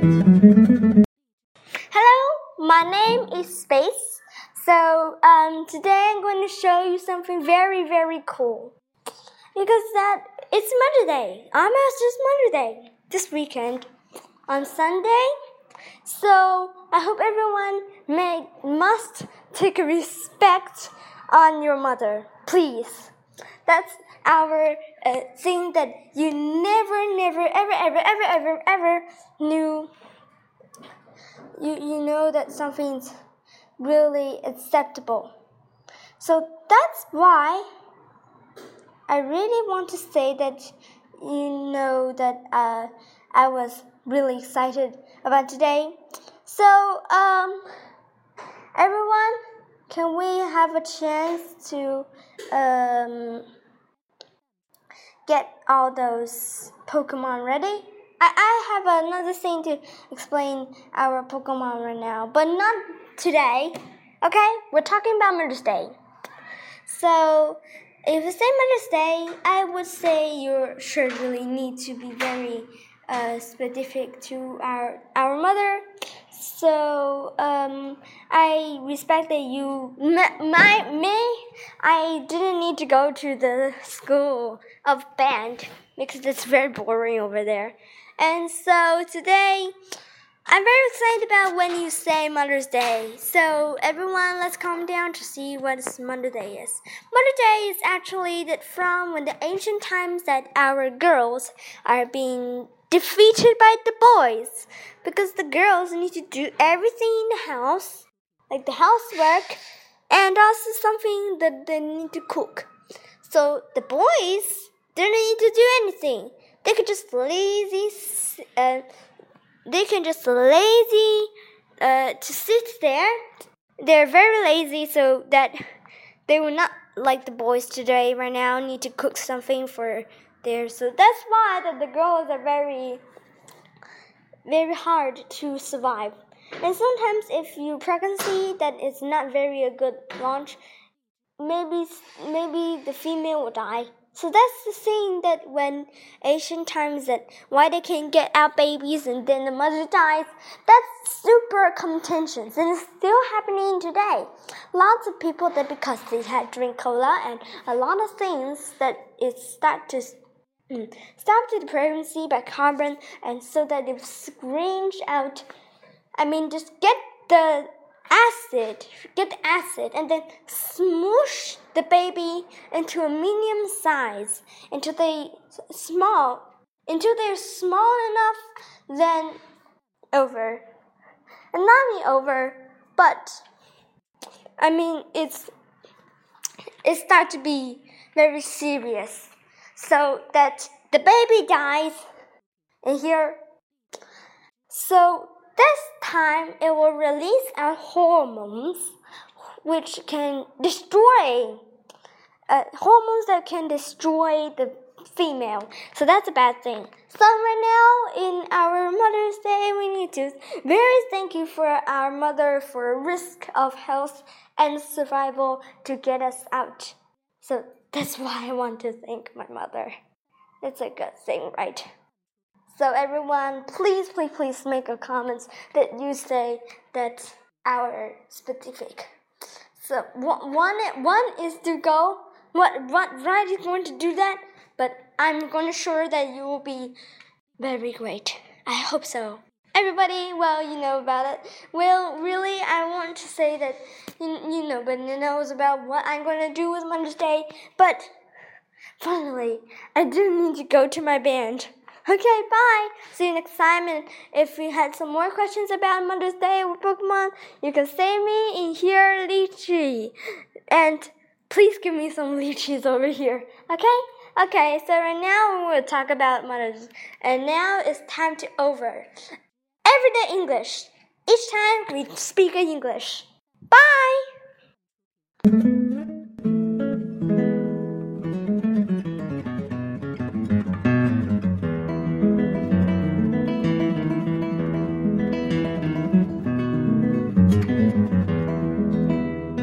Hello, my name is Space. So um, today I'm going to show you something very, very cool. Because that it's Mother Day. I'm just Mother Day this weekend on Sunday. So I hope everyone may must take respect on your mother, please. That's our uh, thing that you never, never ever, ever, ever, ever, knew. You you know that something's really acceptable. So that's why I really want to say that you know that uh, I was really excited about today. So, um, everyone, can we have a chance to um, get all those Pokemon ready? I, I have another thing to explain our Pokemon right now, but not today. Okay? We're talking about Mother's Day. So, if you say Mother's Day, I would say you surely need to be very uh, specific to our our mother. So um, I respect that you my me. I didn't need to go to the school of band because it's very boring over there. And so today. I'm very excited about when you say Mother's Day. So everyone, let's calm down to see what Mother's Day is. Mother's Day is actually that from when the ancient times that our girls are being defeated by the boys because the girls need to do everything in the house, like the housework, and also something that they need to cook. So the boys don't need to do anything. They could just lazy. Uh, they can just lazy uh, to sit there. They're very lazy, so that they will not like the boys today. Right now, need to cook something for there. So that's why that the girls are very, very hard to survive. And sometimes, if you pregnancy that is not very a good launch, maybe maybe the female will die. So that's the thing that when Asian times that why they can't get out babies and then the mother dies, that's super contentious and it's still happening today. Lots of people that because they had drink cola and a lot of things that it start to mm, stop the pregnancy by carbon and so that it screams out I mean just get the acid, get the acid, and then smoosh the baby into a medium size until they small, until they're small enough, then over, and not only over, but I mean it's it start to be very serious, so that the baby dies, and here, so this time it will release our hormones, which can destroy uh, hormones that can destroy the female. So that's a bad thing. So right now in our Mother's Day, we need to very thank you for our mother for risk of health and survival to get us out. So that's why I want to thank my mother. It's a good thing, right? So everyone, please, please, please make a comment that you say that our specific. So one, one is to go. What, what, right is going to do that, but I'm going to sure that you will be very great. I hope so. Everybody, well, you know about it. Well, really, I want to say that you, you know, but knows about what I'm going to do with Mother's Day. But finally, I do need to go to my band. Okay, bye. See you next time. And if you had some more questions about Mother's Day or Pokemon, you can say me in here, Lychee. And please give me some lychees over here. Okay? Okay, so right now we'll talk about Mother's And now it's time to over. Everyday English. Each time we speak English. Bye!